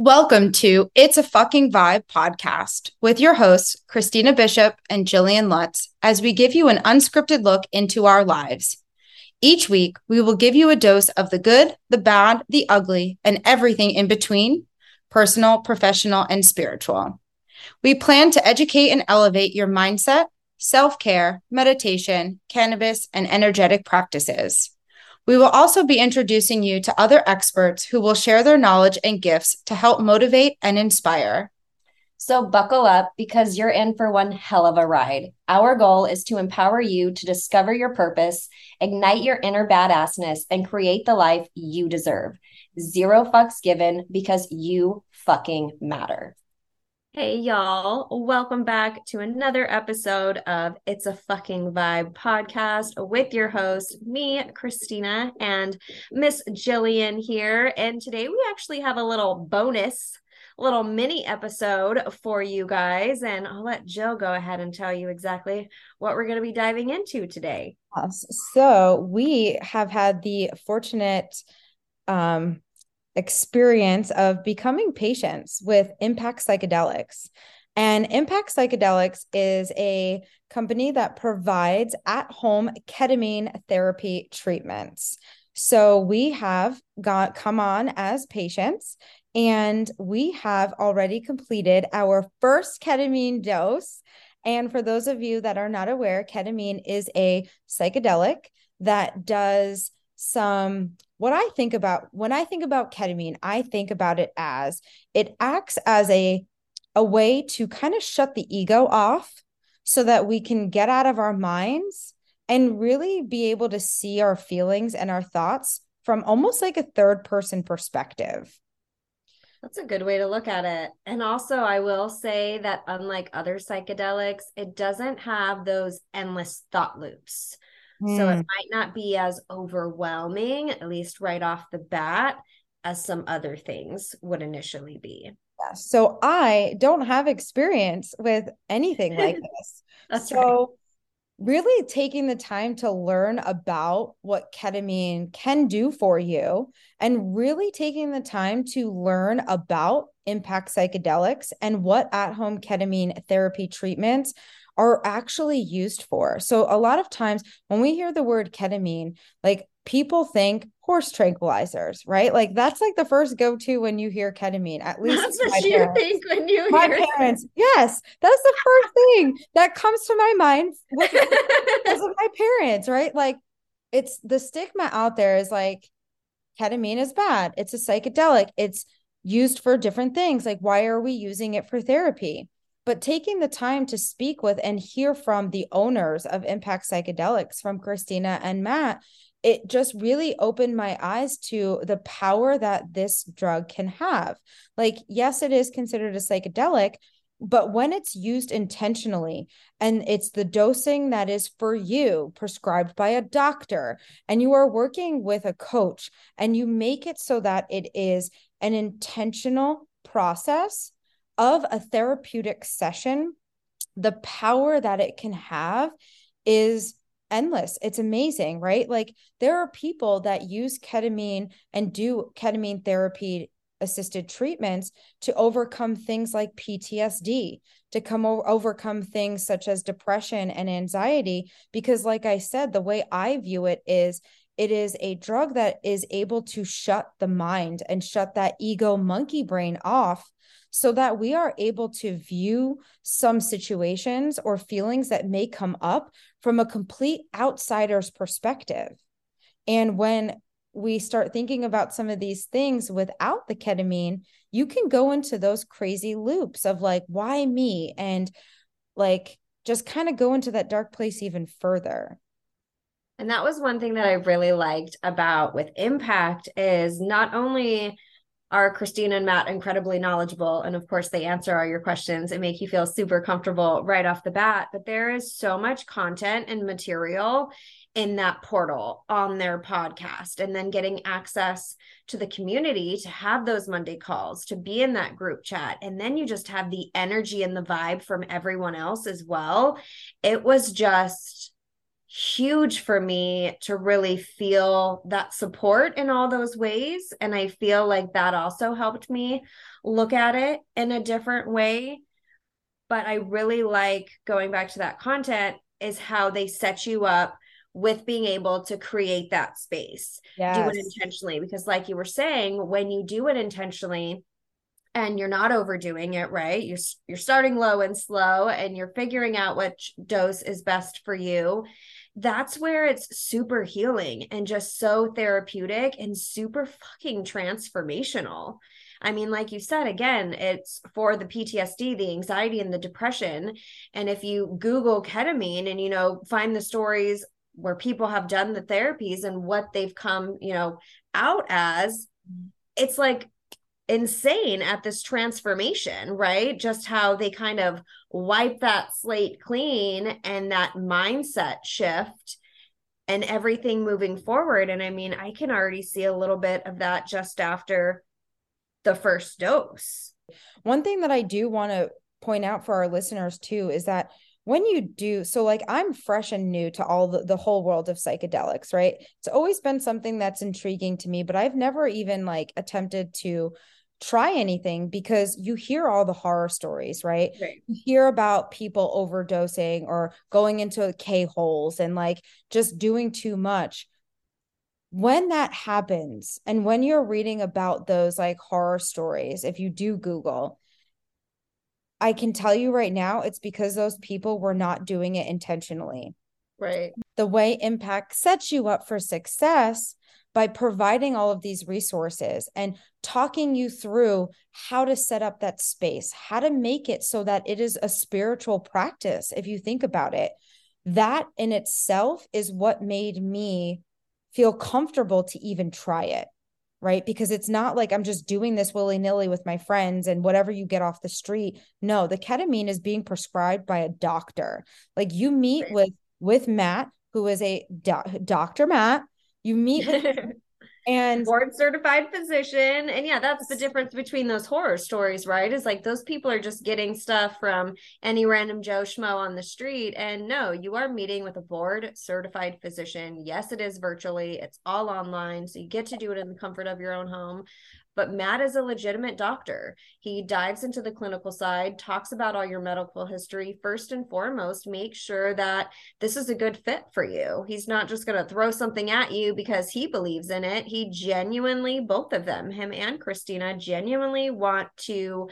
Welcome to It's a Fucking Vibe podcast with your hosts, Kristina Bishop and Jillian Lutz, as we give you an unscripted look into our lives. Each week, we will give you a dose of the good, the bad, the ugly, and everything in between personal, professional, and spiritual. We plan to educate and elevate your mindset, self care, meditation, cannabis, and energetic practices. We will also be introducing you to other experts who will share their knowledge and gifts to help motivate and inspire. So, buckle up because you're in for one hell of a ride. Our goal is to empower you to discover your purpose, ignite your inner badassness, and create the life you deserve. Zero fucks given because you fucking matter. Hey, y'all. Welcome back to another episode of It's a Fucking Vibe podcast with your host, me, Kristina, and Miss Jillian here. And today we actually have a little bonus, little mini episode for you guys. And I'll let Jill go ahead and tell you exactly what we're going to be diving into today. So we have had the fortunate um, experience of becoming patients with Impact Psychedelics. And Impact Psychedelics is a company that provides at home ketamine therapy treatments. So we have got come on as patients and we have already completed our first ketamine dose. And for those of you that are not aware, ketamine is a psychedelic that does some what I think about when I think about ketamine, I think about it as it acts as a a way to kind of shut the ego off so that we can get out of our minds and really be able to see our feelings and our thoughts from almost like a third person perspective. That's a good way to look at it. And also, I will say that unlike other psychedelics, it doesn't have those endless thought loops. Mm. So it hmm. might not be as overwhelming, at least right off the bat, as some other things would initially be. Yeah. So I don't have experience with anything like this. That's so right. really taking the time to learn about what ketamine can do for you and really taking the time to learn about impact psychedelics and what at-home ketamine therapy treatments are actually used for. So a lot of times when we hear the word ketamine, like people think horse tranquilizers, right? Like that's like the first go-to when you hear ketamine. At least that's what you parents. think when you my hear parents. Yes, that's the first thing that comes to my mind with, because of my parents, right? Like it's the stigma out there is like ketamine is bad. It's a psychedelic. It's used for different things. Like why are we using it for therapy? But taking the time to speak with and hear from the owners of Impact Psychedelics, from Christina and Matt, it just really opened my eyes to the power that this drug can have. Like, yes, it is considered a psychedelic, but when it's used intentionally and it's the dosing that is for you prescribed by a doctor and you are working with a coach and you make it so that it is an intentional process of a therapeutic session, the power that it can have is endless. It's amazing, right? Like there are people that use ketamine and do ketamine therapy assisted treatments to overcome things like PTSD, to come o- overcome things such as depression and anxiety because like I said, the way I view it is it is a drug that is able to shut the mind and shut that ego monkey brain off so that we are able to view some situations or feelings that may come up from a complete outsider's perspective. And when we start thinking about some of these things without the ketamine, you can go into those crazy loops of like, why me? And like, just kind of go into that dark place even further. And that was one thing that I really liked about with Impact is not only are Christine and Matt incredibly knowledgeable. And of course, they answer all your questions and make you feel super comfortable right off the bat. But there is so much content and material in that portal on their podcast. And then getting access to the community to have those Monday calls, to be in that group chat. And then you just have the energy and the vibe from everyone else as well. It was just huge for me to really feel that support in all those ways. And I feel like that also helped me look at it in a different way. But I really like going back to that content is how they set you up with being able to create that space. Yes. Do it intentionally. Because, like you were saying, when you do it intentionally, and you're not overdoing it right you're you're starting low and slow and you're figuring out which dose is best for you that's where it's super healing and just so therapeutic and super fucking transformational. I mean, like you said, again, it's for the PTSD, the anxiety, and the depression. And if you Google ketamine and, you know, find the stories where people have done the therapies and what they've come, you know, out as, it's like insane at this transformation, right? Just how they kind of wipe that slate clean and that mindset shift and everything moving forward. And I mean, I can already see a little bit of that just after the first dose. One thing that I do want to point out for our listeners too is that when you do so like i'm fresh and new to all the, the whole world of psychedelics right it's always been something that's intriguing to me but i've never even like attempted to try anything because you hear all the horror stories, right? right? You hear about people overdosing or going into K holes and like just doing too much. When that happens, and when you're reading about those like horror stories, if you do Google, I can tell you right now, it's because those people were not doing it intentionally. Right. The way impact sets you up for success by providing all of these resources and talking you through how to set up that space, how to make it so that it is a spiritual practice. If you think about it, that in itself is what made me feel comfortable to even try it. Right. Because it's not like I'm just doing this willy nilly with my friends and whatever you get off the street. No, the ketamine is being prescribed by a doctor. Like you meet right. with with Matt, who is a do- Dr. Matt, you meet and board certified physician. And yeah, that's the difference between those horror stories, right? Is like those people are just getting stuff from any random Joe Schmo on the street. And no, you are meeting with a board certified physician. Yes, it is virtually, it's all online. So you get to do it in the comfort of your own home. But Matt is a legitimate doctor. He dives into the clinical side, talks about all your medical history. First and foremost, make sure that this is a good fit for you. He's not just going to throw something at you because he believes in it. He genuinely, both of them, him and Christina, genuinely want to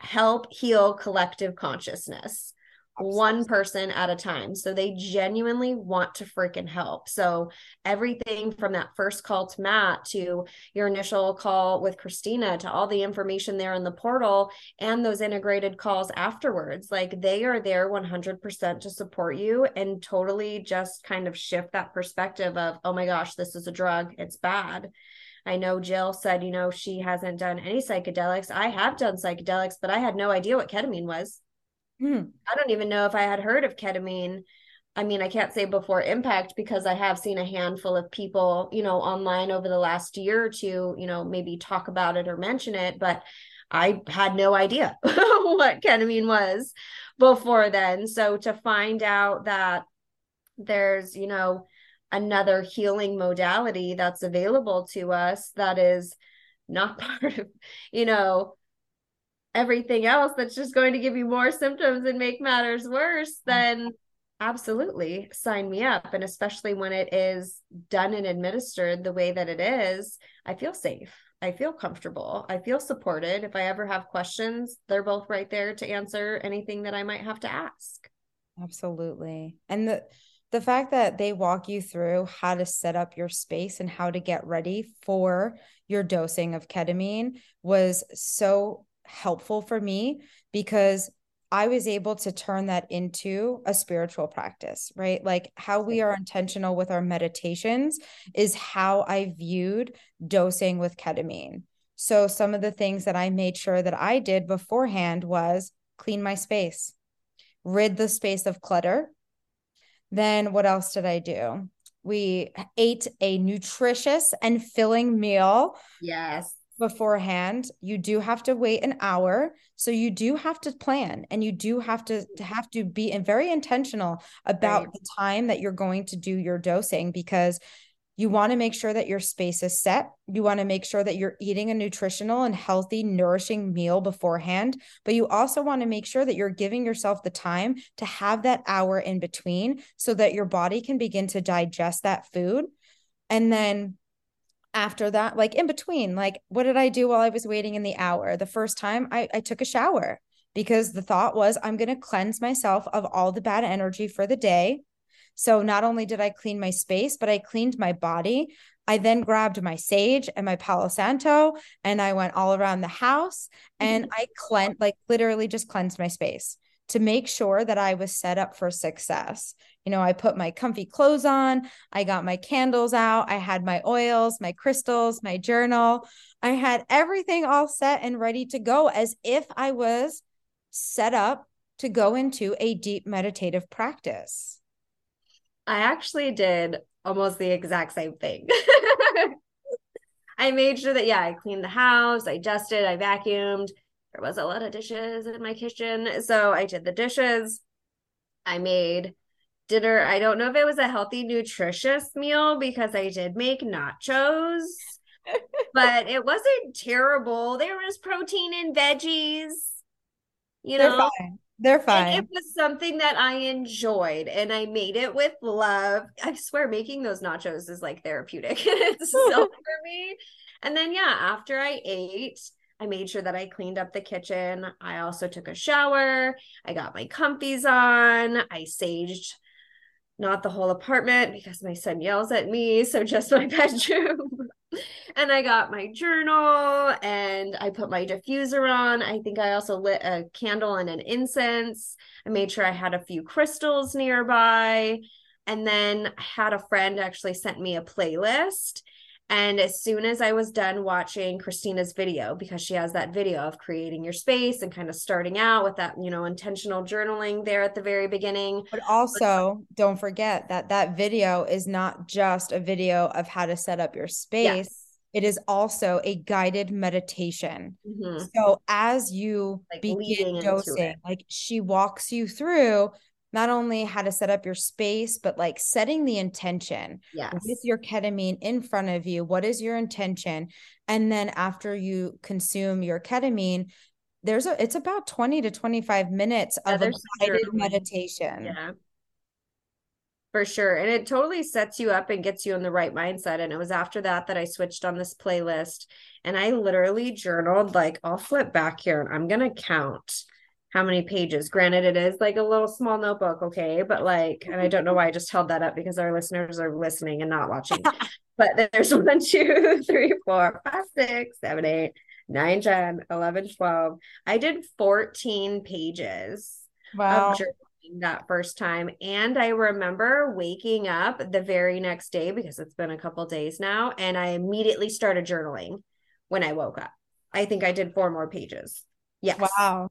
help heal collective consciousness one person at a time. So they genuinely want to freaking help. So everything from that first call to Matt to your initial call with Christina to all the information there in the portal and those integrated calls afterwards, like they are there 100% to support you and totally just kind of shift that perspective of, oh my gosh, this is a drug, it's bad. I know Jill said, you know, she hasn't done any psychedelics. I have done psychedelics, but I had no idea what ketamine was. Hmm. I don't even know if I had heard of ketamine. I mean, I can't say before impact because I have seen a handful of people, you know, online over the last year or two, you know, maybe talk about it or mention it, but I had no idea what ketamine was before then. So to find out that there's, you know, another healing modality that's available to us that is not part of, you know, everything else that's just going to give you more symptoms and make matters worse, then absolutely sign me up. And especially when it is done and administered the way that it is, I feel safe. I feel comfortable. I feel supported. If I ever have questions, they're both right there to answer anything that I might have to ask. Absolutely. And the the fact that they walk you through how to set up your space and how to get ready for your dosing of ketamine was so helpful for me because I was able to turn that into a spiritual practice, right? Like how we are intentional with our meditations is how I viewed dosing with ketamine. So, some of the things that I made sure that I did beforehand was clean my space, rid the space of clutter. Then, what else did I do? We ate a nutritious and filling meal. Yes beforehand. You do have to wait an hour. So you do have to plan and you do have to, to have to be very intentional about right. the time that you're going to do your dosing because you want to make sure that your space is set. You want to make sure that you're eating a nutritional and healthy, nourishing meal beforehand. But you also want to make sure that you're giving yourself the time to have that hour in between so that your body can begin to digest that food. And then after that, like in between, like what did I do while I was waiting in the hour? The first time I, I took a shower because the thought was I'm going to cleanse myself of all the bad energy for the day. So not only did I clean my space, but I cleaned my body. I then grabbed my sage and my Palo Santo and I went all around the house and mm-hmm. I cleansed, like literally just cleansed my space to make sure that I was set up for success. You know, I put my comfy clothes on, I got my candles out, I had my oils, my crystals, my journal. I had everything all set and ready to go as if I was set up to go into a deep meditative practice. I actually did almost the exact same thing. I made sure that, yeah, I cleaned the house, I dusted, I vacuumed. There was a lot of dishes in my kitchen. So I did the dishes. I made dinner. I don't know if it was a healthy, nutritious meal because I did make nachos, but it wasn't terrible. There was protein and veggies. You They're know, fine. They're fine. And it was something that I enjoyed and I made it with love. I swear making those nachos is like therapeutic. it's so for me. And then yeah, after I ate, I made sure that I cleaned up the kitchen. I also took a shower. I got my comfies on. I saged not the whole apartment because my son yells at me, so just my bedroom and I got my journal and I put my diffuser on. I think I also lit a candle and an incense. I made sure I had a few crystals nearby. And then I had a friend actually sent me a playlist. And as soon as I was done watching Christina's video, because she has that video of creating your space and kind of starting out with that, you know, intentional journaling there at the very beginning. But also, don't forget that that video is not just a video of how to set up your space. Yes. It is also a guided meditation. Mm-hmm. So as you like begin dosing, like she walks you through not only how to set up your space, but like setting the intention yes. with your ketamine in front of you. What is your intention? And then after you consume your ketamine, there's a it's about 20 to 25 minutes yeah, of a guided meditation. Yeah. For sure. And it totally sets you up and gets you in the right mindset. And it was after that that I switched on this playlist and I literally journaled like I'll flip back here and I'm going to count how many pages. Granted, it is like a little small notebook, okay, but like, and I don't know why I just held that up because our listeners are listening and not watching. but there's one, two, three, four, five, six, seven, eight, nine, 10, 11, 12. I did 14 pages wow. of journaling that first time. And I remember waking up the very next day because it's been a couple days now, and I immediately started journaling when I woke up. I think I did four more pages. Yes. Wow.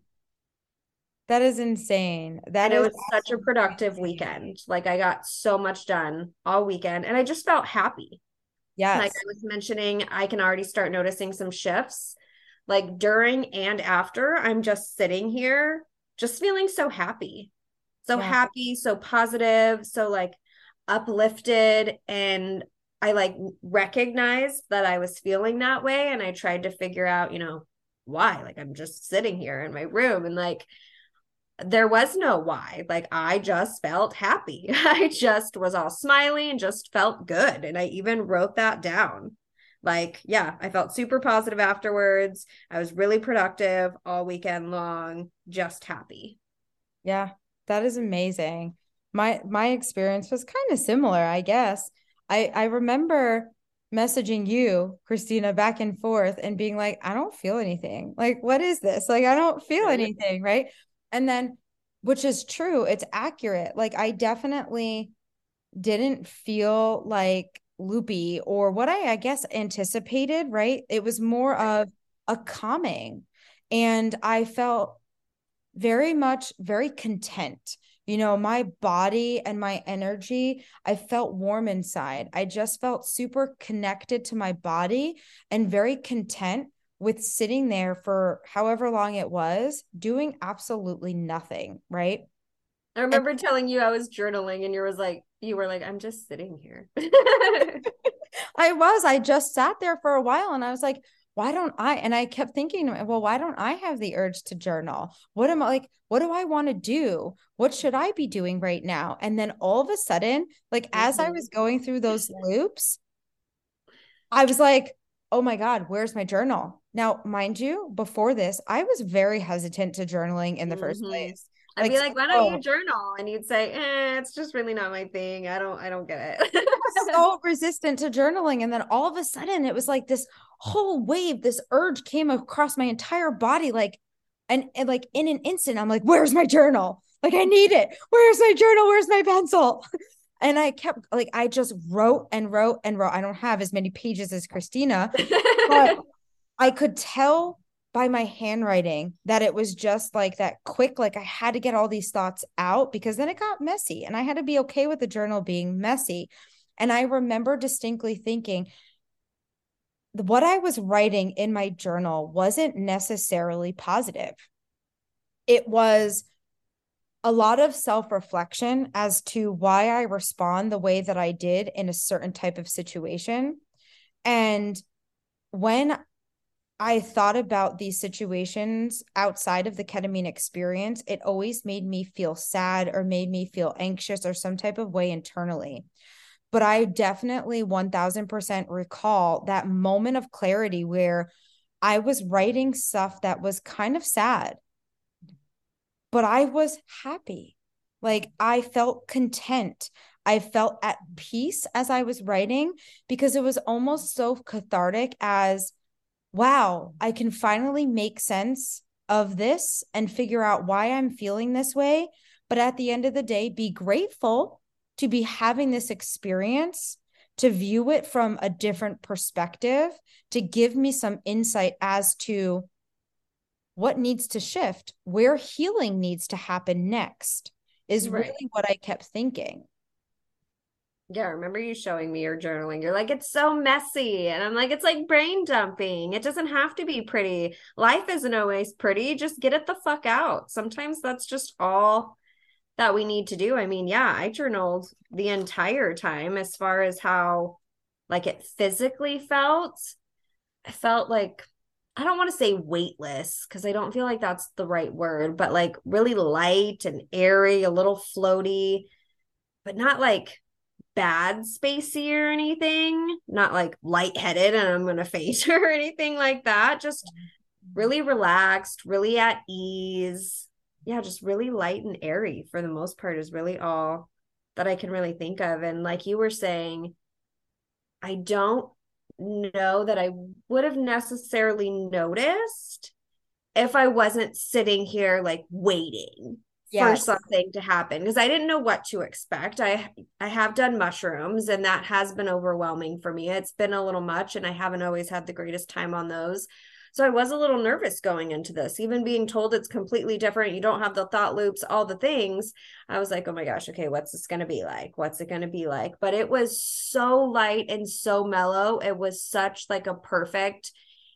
That is insane. That it was such a productive weekend. Like I got so much done all weekend and I just felt happy. Yeah. Like I was mentioning, I can already start noticing some shifts. Like during and after, I'm just sitting here, just feeling so happy. So yeah. happy, so positive, so like uplifted. And I like recognized that I was feeling that way. And I tried to figure out, you know, why. Like I'm just sitting here in my room and like there was no why. Like I just felt happy. I just was all smiley and just felt good. And I even wrote that down. Like, yeah, I felt super positive afterwards. I was really productive all weekend long, just happy. Yeah, that is amazing. My my experience was kind of similar, I guess. I I remember messaging you, Kristina, back and forth and being like, I don't feel anything. Like, what is this? Like, I don't feel anything. Right. And then, which is true, it's accurate. Like, I definitely didn't feel like loopy or what I, I guess, anticipated, right? It was more of a calming. And I felt very much very content. You know, my body and my energy, I felt warm inside. I just felt super connected to my body and very content with sitting there for however long it was, doing absolutely nothing, right? I remember and- telling you I was journaling and you was like, you were like, I'm just sitting here. I was. I just sat there for a while and I was like, why don't I? And I kept thinking, well, why don't I have the urge to journal? What am I like? What do I want to do? What should I be doing right now? And then all of a sudden, like mm-hmm. as I mm-hmm. was going through those loops, I was like, oh my God, where's my journal? Now, mind you, before this, I was very hesitant to journaling in the mm-hmm. first place. I'd like, be like, why don't you journal? And you'd say, eh, it's just really not my thing. I don't, I don't get it. so resistant to journaling. And then all of a sudden it was like this whole wave, this urge came across my entire body. Like, and, and like in an instant, I'm like, where's my journal? Like, I need it. Where's my journal? Where's my pencil? And I kept like, I just wrote and wrote and wrote. I don't have as many pages as Kristina, but I could tell by my handwriting that it was just like that quick like i had to get all these thoughts out because then it got messy and i had to be okay with the journal being messy and i remember distinctly thinking what i was writing in my journal wasn't necessarily positive it was a lot of self-reflection as to why i respond the way that i did in a certain type of situation and when I thought about these situations outside of the ketamine experience, it always made me feel sad or made me feel anxious or some type of way internally. But I definitely 1000% recall that moment of clarity where I was writing stuff that was kind of sad, but I was happy. Like I felt content. I felt at peace as I was writing because it was almost so cathartic as wow, I can finally make sense of this and figure out why I'm feeling this way. But at the end of the day, be grateful to be having this experience, to view it from a different perspective, to give me some insight as to what needs to shift, where healing needs to happen next, is right. really what I kept thinking. Yeah, I remember you showing me your journaling. You're like, it's so messy. And I'm like, it's like brain dumping. It doesn't have to be pretty. Life isn't always pretty. Just get it the fuck out. Sometimes that's just all that we need to do. I mean, yeah, I journaled the entire time as far as how like it physically felt. I felt like I don't want to say weightless because I don't feel like that's the right word, but like really light and airy, a little floaty, but not like bad spacey or anything, not like lightheaded and I'm gonna faint or anything like that. Just mm-hmm. really relaxed, really at ease. Yeah, just really light and airy for the most part is really all that I can really think of. And like you were saying, I don't know that I would have necessarily noticed if I wasn't sitting here like waiting yes. for something to happen because I didn't know what to expect. I I have done mushrooms and that has been overwhelming for me. It's been a little much and I haven't always had the greatest time on those. So I was a little nervous going into this, even being told it's completely different. You don't have the thought loops, all the things. I was like, oh my gosh, okay, what's this going to be like? What's it going to be like? But it was so light and so mellow. It was such like a perfect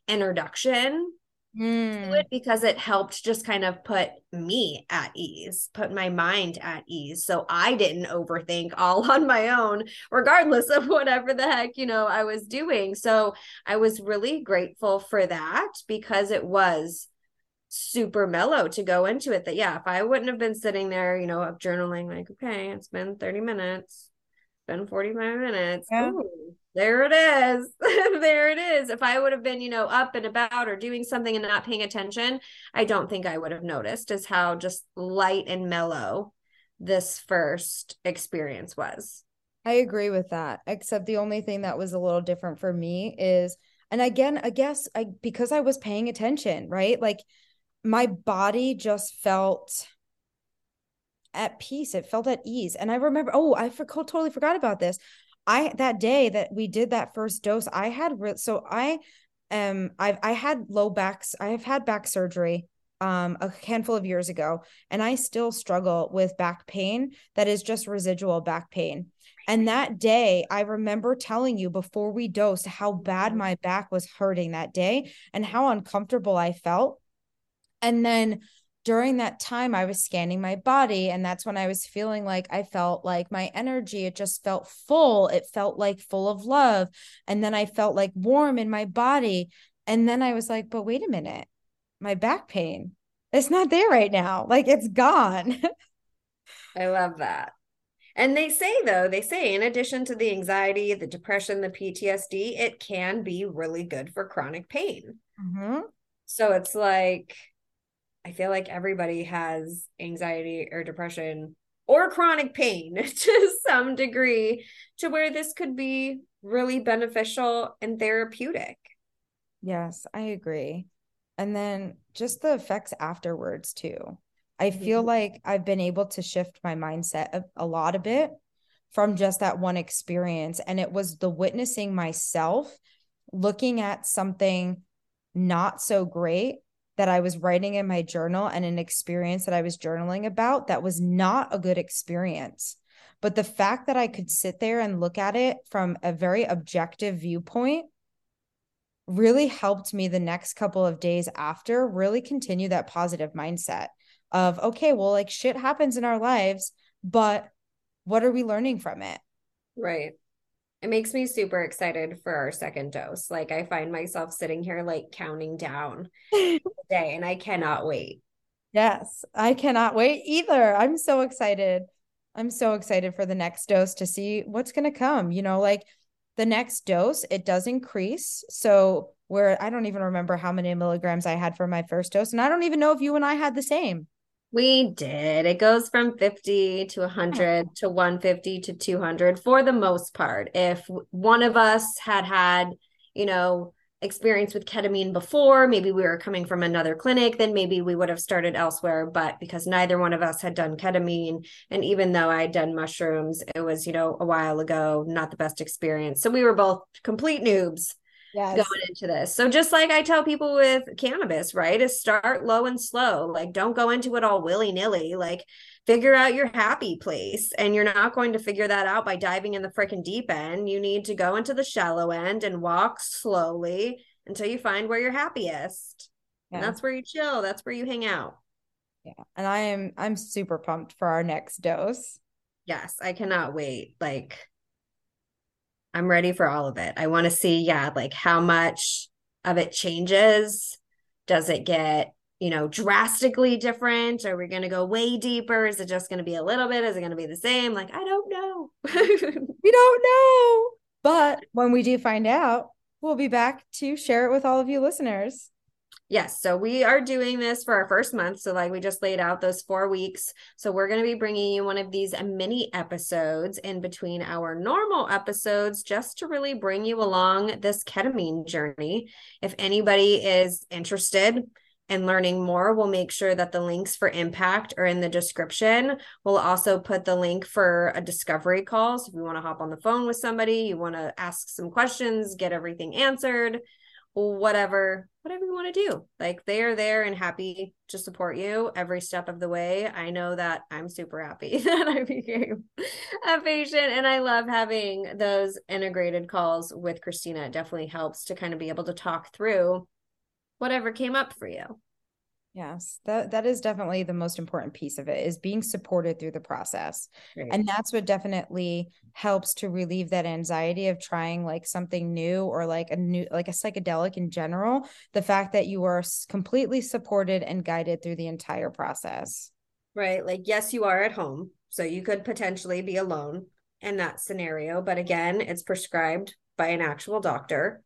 introduction mm. to it because it helped just kind of put me at ease, put my mind at ease. So I didn't overthink all on my own, regardless of whatever the heck, you know, I was doing. So I was really grateful for that because it was super mellow to go into it that yeah if i wouldn't have been sitting there you know up journaling like okay it's been 30 minutes been 45 minutes yeah. Ooh, there it is. there it is. If I would have been, you know, up and about or doing something and not paying attention, I don't think I would have noticed is how just light and mellow this first experience was. I agree with that. Except the only thing that was a little different for me is and again, I guess I because I was paying attention, right? Like my body just felt at peace. It felt at ease. And I remember, oh, I for- totally forgot about this. I that day that we did that first dose, I had re- so I um I've I had low backs. I have had back surgery um, a handful of years ago, and I still struggle with back pain that is just residual back pain. And that day, I remember telling you before we dosed how bad my back was hurting that day and how uncomfortable I felt. And then during that time, I was scanning my body, and that's when I was feeling like I felt like my energy, it just felt full. It felt like full of love. And then I felt like warm in my body. And then I was like, but wait a minute, my back pain, it's not there right now. Like it's gone. I love that. And they say, though, they say in addition to the anxiety, the depression, the PTSD, it can be really good for chronic pain. Mm-hmm. So it's like, I feel like everybody has anxiety or depression or chronic pain to some degree, to where this could be really beneficial and therapeutic. Yes, I agree. And then just the effects afterwards, too. I feel mm-hmm. like I've been able to shift my mindset a, a lot a bit from just that one experience. And it was the witnessing myself looking at something not so great that I was writing in my journal and an experience that I was journaling about that was not a good experience. But the fact that I could sit there and look at it from a very objective viewpoint really helped me the next couple of days after really continue that positive mindset of okay well like shit happens in our lives but what are we learning from it right it makes me super excited for our second dose. Like i find myself sitting here like counting down the day and i cannot wait. Yes i cannot wait either. I'm so excited. I'm so excited for the next dose to see what's going to come you know like the next dose it does increase. So where i don't even remember how many milligrams i had for my first dose and i don't even know if you and i had the same we did. It goes from 50 to 100 to 150 to 200 for the most part. If one of us had had, you know, experience with ketamine before, maybe we were coming from another clinic, then maybe we would have started elsewhere. But because neither one of us had done ketamine, and even though I had done mushrooms, it was, you know, a while ago, not the best experience. So we were both complete noobs yes. going into this. So just like I tell people with cannabis, right? Is start low and slow. Like don't go into it all willy-nilly. Like figure out your happy place. And you're not going to figure that out by diving in the freaking deep end. You need to go into the shallow end and walk slowly until you find where you're happiest. Yeah. And that's where you chill. That's where you hang out. Yeah. And I am I'm super pumped for our next dose. Yes, I cannot wait. Like I'm ready for all of it. I want to see, yeah, like how much of it changes. Does it get, you know, drastically different? Are we going to go way deeper? Is it just going to be a little bit? Is it going to be the same? Like, I don't know. we don't know. But when we do find out, we'll be back to share it with all of you listeners. Yes. So we are doing this for our first month. So, like we just laid out those four weeks. So, we're going to be bringing you one of these mini episodes in between our normal episodes just to really bring you along this ketamine journey. If anybody is interested, in learning more, we'll make sure that the links for impact are in the description. We'll also put the link for a discovery call. So if you want to hop on the phone with somebody, you want to ask some questions, get everything answered, whatever whatever you want to do. Like they are there and happy to support you every step of the way. I know that i'm super happy that i became a patient and i love having those integrated calls with christina. It definitely helps to kind of be able to talk through whatever came up for you Yes, that that is definitely the most important piece of it is being supported through the process. Right. And that's what definitely helps to relieve that anxiety of trying like something new or like a new like a psychedelic in general, the fact that you are completely supported and guided through the entire process. Right? Like yes, you are at home, so you could potentially be alone in that scenario, but again, it's prescribed by an actual doctor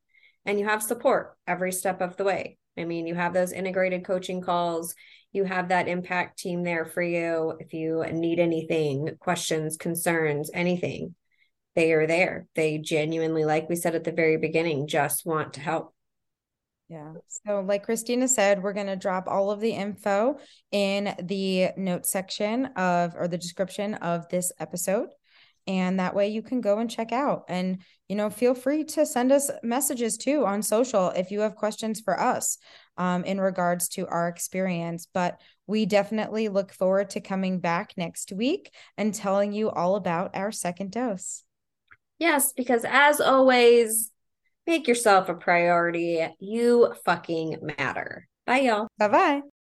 and you have support every step of the way. I mean, you have those integrated coaching calls, you have that impact team there for you. If you need anything, questions, concerns, anything, they are there. They genuinely, like we said at the very beginning, just want to help. Yeah. So, like Kristina said, we're going to drop all of the info in the note section of or the description of this episode. And that way you can go and check out. And you know feel free to send us messages too on social if you have questions for us um, in regards to our experience. But we definitely look forward to coming back next week and telling you all about our second dose. Yes because as always make yourself a priority. You fucking matter. Bye y'all. Bye bye